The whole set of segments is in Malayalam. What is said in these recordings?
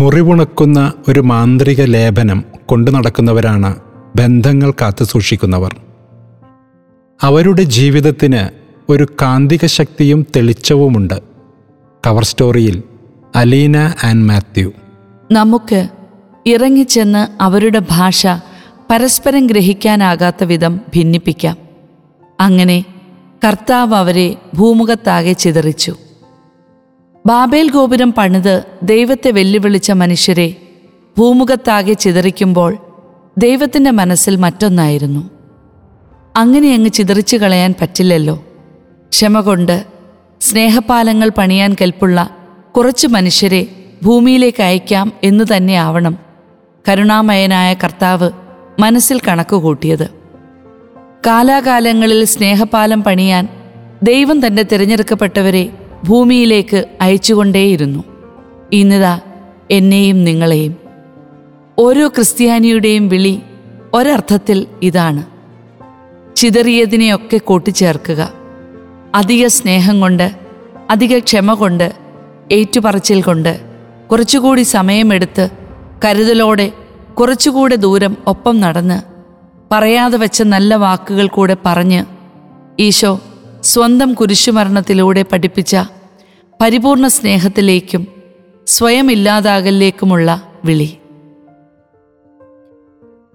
മുറിവുണക്കുന്ന ഒരു മാന്ത്രിക ലേപനം കൊണ്ടു നടക്കുന്നവരാണ് ബന്ധങ്ങൾ കാത്തു സൂക്ഷിക്കുന്നവർ. അവരുടെ ജീവിതത്തിന് ഒരു കാന്തിക ശക്തിയും തെളിച്ചവുമുണ്ട്. കവർ സ്റ്റോറിയിൽ അലീന ആൻഡ് മാത്യു. നമുക്ക് ഇറങ്ങിച്ചെന്ന് അവരുടെ ഭാഷ പരസ്പരം ഗ്രഹിക്കാനാകാത്ത വിധം ഭിന്നിപ്പിക്കാം. അങ്ങനെ കർത്താവ് അവരെ ഭൂമുഖത്താകെ ചിതറിച്ചു. ബാബേൽ ഗോപുരം പണിത് ദൈവത്തെ വെല്ലുവിളിച്ച മനുഷ്യരെ ഭൂമുഖത്താകെ ചിതറിക്കുമ്പോൾ ദൈവത്തിന്റെ മനസ്സിൽ മറ്റൊന്നായിരുന്നു. അങ്ങനെ അങ്ങ് ചിതറിച്ചു കളയാൻ പറ്റില്ലല്ലോ. ക്ഷമ കൊണ്ട് സ്നേഹപാലങ്ങൾ പണിയാൻ കൽപ്പുള്ള കുറച്ച് മനുഷ്യരെ ഭൂമിയിലേക്ക് അയക്കാം എന്ന് തന്നെ ആവണം കരുണാമയനായ കർത്താവ് മനസ്സിൽ കണക്കുകൂട്ടിയത്. കാലാകാലങ്ങളിൽ സ്നേഹപാലം പണിയാൻ ദൈവം തന്റെ തിരഞ്ഞെടുക്കപ്പെട്ടവരെ ഭൂമിയിലേക്ക് അയച്ചുകൊണ്ടേയിരുന്നു. ഇന്നിതാ എന്നെയും നിങ്ങളെയും. ഓരോ ക്രിസ്ത്യാനിയുടെയും വിളി ഒരർത്ഥത്തിൽ ഇതാണ്. ചിതറിയതിനെയൊക്കെ കൂട്ടിച്ചേർക്കുക. അധിക സ്നേഹം കൊണ്ട് അധിക ക്ഷമ കൊണ്ട് ഏറ്റുപറച്ചിൽ കൊണ്ട് കുറച്ചുകൂടി സമയമെടുത്ത് കരുതലോടെ കുറച്ചുകൂടെ ദൂരം ഒപ്പം നടന്ന് പറയാതെ വെച്ച നല്ല വാക്കുകൾ കൂടെ പറഞ്ഞ് ഈശോ സ്വന്തം കുരിശുമരണത്തിലൂടെ പഠിപ്പിച്ച പരിപൂർണ സ്നേഹത്തിലേക്കും സ്വയം ഇല്ലാതാകലിലേക്കുമുള്ള വിളി.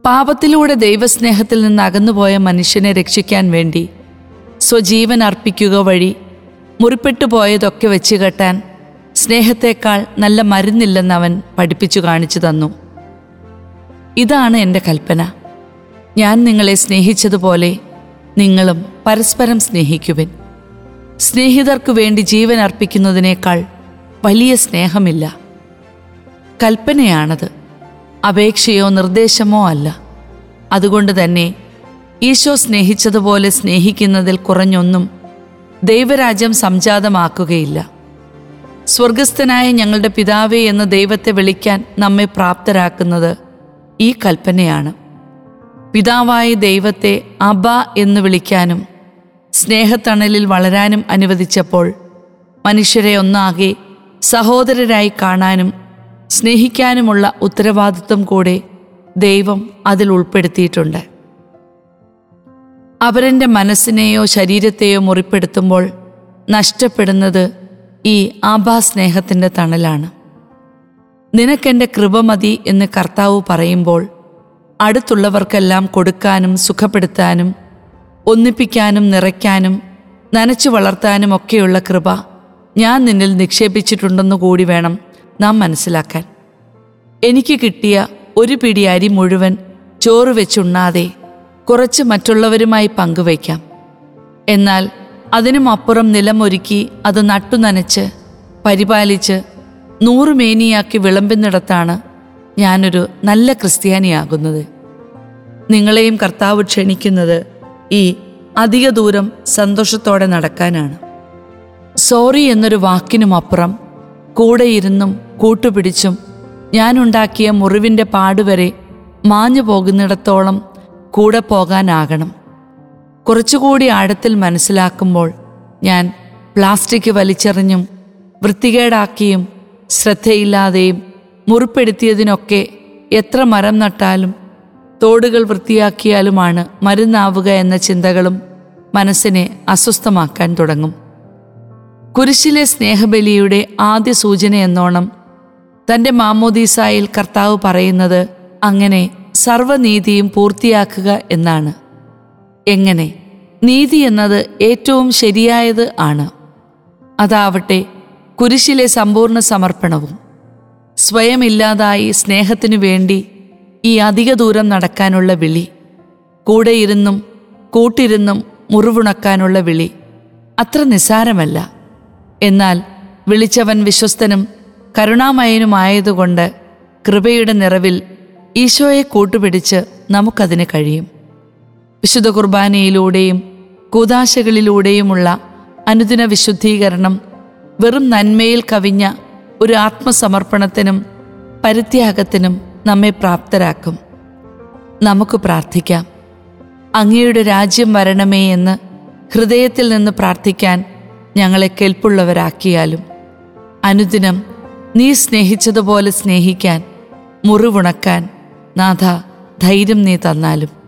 പാപത്തിലൂടെ ദൈവസ്നേഹത്തിൽ നിന്ന് അകന്നുപോയ മനുഷ്യനെ രക്ഷിക്കാൻ വേണ്ടി സ്വജീവൻ അർപ്പിക്കുക വഴി മുറിപ്പെട്ടു പോയതൊക്കെ വെച്ച് കെട്ടാൻ സ്നേഹത്തേക്കാൾ നല്ല മരുന്നില്ലെന്ന് അവൻ പഠിപ്പിച്ചു കാണിച്ചു തന്നു. ഇതാണ് എന്റെ കൽപ്പന. ഞാൻ നിങ്ങളെ സ്നേഹിച്ചതുപോലെ നിങ്ങളും പരസ്പരം സ്നേഹിക്കുവിൻ. സ്നേഹിതർക്കു വേണ്ടി ജീവൻ അർപ്പിക്കുന്നതിനേക്കാൾ വലിയ സ്നേഹമില്ല. കൽപ്പനയാണത്. അപേക്ഷയോ നിർദ്ദേശമോ അല്ല. അതുകൊണ്ട് തന്നെ ഈശോ സ്നേഹിച്ചതുപോലെ സ്നേഹിക്കുന്നതിൽ കുറഞ്ഞൊന്നും ദൈവരാജ്യം സംജാതമാക്കുകയില്ല. സ്വർഗസ്ഥനായ ഞങ്ങളുടെ പിതാവേ എന്ന് ദൈവത്തെ വിളിക്കാൻ നമ്മെ പ്രാപ്തരാക്കുന്നത് ഈ കൽപ്പനയാണ്. പിതാവായ ദൈവത്തെ അബ എന്ന് വിളിക്കാനും സ്നേഹത്തണലിൽ വളരാനും അനുവദിച്ചപ്പോൾ മനുഷ്യരെ ഒന്നാകെ സഹോദരരായി കാണാനും സ്നേഹിക്കാനുമുള്ള ഉത്തരവാദിത്വം കൂടെ ദൈവം അതിൽ ഉൾപ്പെടുത്തിയിട്ടുണ്ട്. അവരന്റെ മനസ്സിനെയോ ശരീരത്തെയോ മുറിപ്പെടുത്തുമ്പോൾ നഷ്ടപ്പെടുന്നത് ഈ ആഭാസ്നേഹത്തിന്റെ തണലാണ്. നിനക്കെന്റെ കൃപ മതി എന്ന് കർത്താവ് പറയുമ്പോൾ അടുത്തുള്ളവർക്കെല്ലാം കൊടുക്കാനും സുഖപ്പെടുത്താനും ഒന്നിപ്പിക്കാനും നിറയ്ക്കാനും നനച്ചു വളർത്താനും ഒക്കെയുള്ള കൃപ ഞാൻ നിന്നിൽ നിക്ഷേപിച്ചിട്ടുണ്ടെന്നു കൂടി വേണം നാം മനസ്സിലാക്കാൻ. എനിക്ക് കിട്ടിയ ഒരു പിടി അരി മുഴുവൻ ചോറ് വെച്ചുണ്ണാതെ കുറച്ച് മറ്റുള്ളവരുമായി പങ്കുവയ്ക്കാം. എന്നാൽ അതിനും അപ്പുറം നിലമൊരുക്കി അത് നട്ടുനനച്ച് പരിപാലിച്ച് നൂറുമേനിയാക്കി വിളമ്പുന്നിടത്താണ് ഞാനൊരു നല്ല ക്രിസ്ത്യാനിയാകുന്നത്. നിങ്ങളെയും കർത്താവ് ക്ഷണിക്കുന്നത് ഈ അധിക ദൂരം സന്തോഷത്തോടെ നടക്കാനാണ്. സോറി എന്നൊരു വാക്കിനുമപ്പുറം കൂടെയിരുന്നും കൂട്ടുപിടിച്ചും ഞാനുണ്ടാക്കിയ മുറിവിന്റെ പാടുവരെ മാഞ്ഞു പോകുന്നിടത്തോളം കൂടെ പോകാനാകണം. കുറച്ചുകൂടി ആഴത്തിൽ മനസ്സിലാക്കുമ്പോൾ ഞാൻ പ്ലാസ്റ്റിക് വലിച്ചെറിഞ്ഞും വൃത്തികേടാക്കിയും ശ്രദ്ധയില്ലാതെയും മുറിപ്പെടുത്തിയതിനൊക്കെ എത്ര മരം നട്ടാലും തോടുകൾ വൃത്തിയാക്കിയാലുമാണ് മരുന്നാവുക എന്ന ചിന്തകളും മനസ്സിനെ അസ്വസ്ഥമാക്കാൻ തുടങ്ങും. കുരിശിലെ സ്നേഹബലിയുടെ ആദ്യ സൂചന എന്നോണം തന്റെ മാമോദീസായിൽ കർത്താവ് പറയുന്നത് അങ്ങനെ സർവനീതിയും പൂർത്തിയാക്കുക എന്നാണ്. എങ്ങനെ? നീതി എന്നത് ഏറ്റവും ശരിയായത് ആണ്. അതാവട്ടെ കുരിശിലെ സമ്പൂർണ സമർപ്പണവും സ്വയമില്ലാതായി സ്നേഹത്തിനു വേണ്ടി ഈ അധിക ദൂരം നടക്കാനുള്ള വിളി കൂടെയിരുന്നും കൂട്ടിരുന്നും മുറിവുണക്കാനുള്ള വിളി അത്ര നിസാരമല്ല എന്നാൽ വിളിച്ചവൻ വിശ്വസ്തനും കരുണാമയനുമായതുകൊണ്ട് കൃപയുടെ നിറവിൽ ഈശോയെ കൂട്ടുപിടിച്ച് നമുക്കതിന് കഴിയും. വിശുദ്ധ കുർബാനയിലൂടെയും കൂതാശകളിലൂടെയുമുള്ള അനുദിന വിശുദ്ധീകരണം വെറും നന്മയിൽ കവിഞ്ഞ ഒരു ആത്മസമർപ്പണത്തിനും പരിത്യാഗത്തിനും നമ്മെ പ്രാപ്തരാക്കും. നമുക്ക് പ്രാർത്ഥിക്കാം. അങ്ങയുടെ രാജ്യം വരണമേ എന്ന് ഹൃദയത്തിൽ നിന്ന് പ്രാർത്ഥിക്കാൻ ഞങ്ങളെ കെൽപ്പുള്ളവരാക്കിയാലും അനുദിനം നീ സ്നേഹിച്ചതുപോലെ സ്നേഹിക്കാൻ മുറിവുണക്കാൻ നാഥ ധൈര്യം നീ തന്നാലും.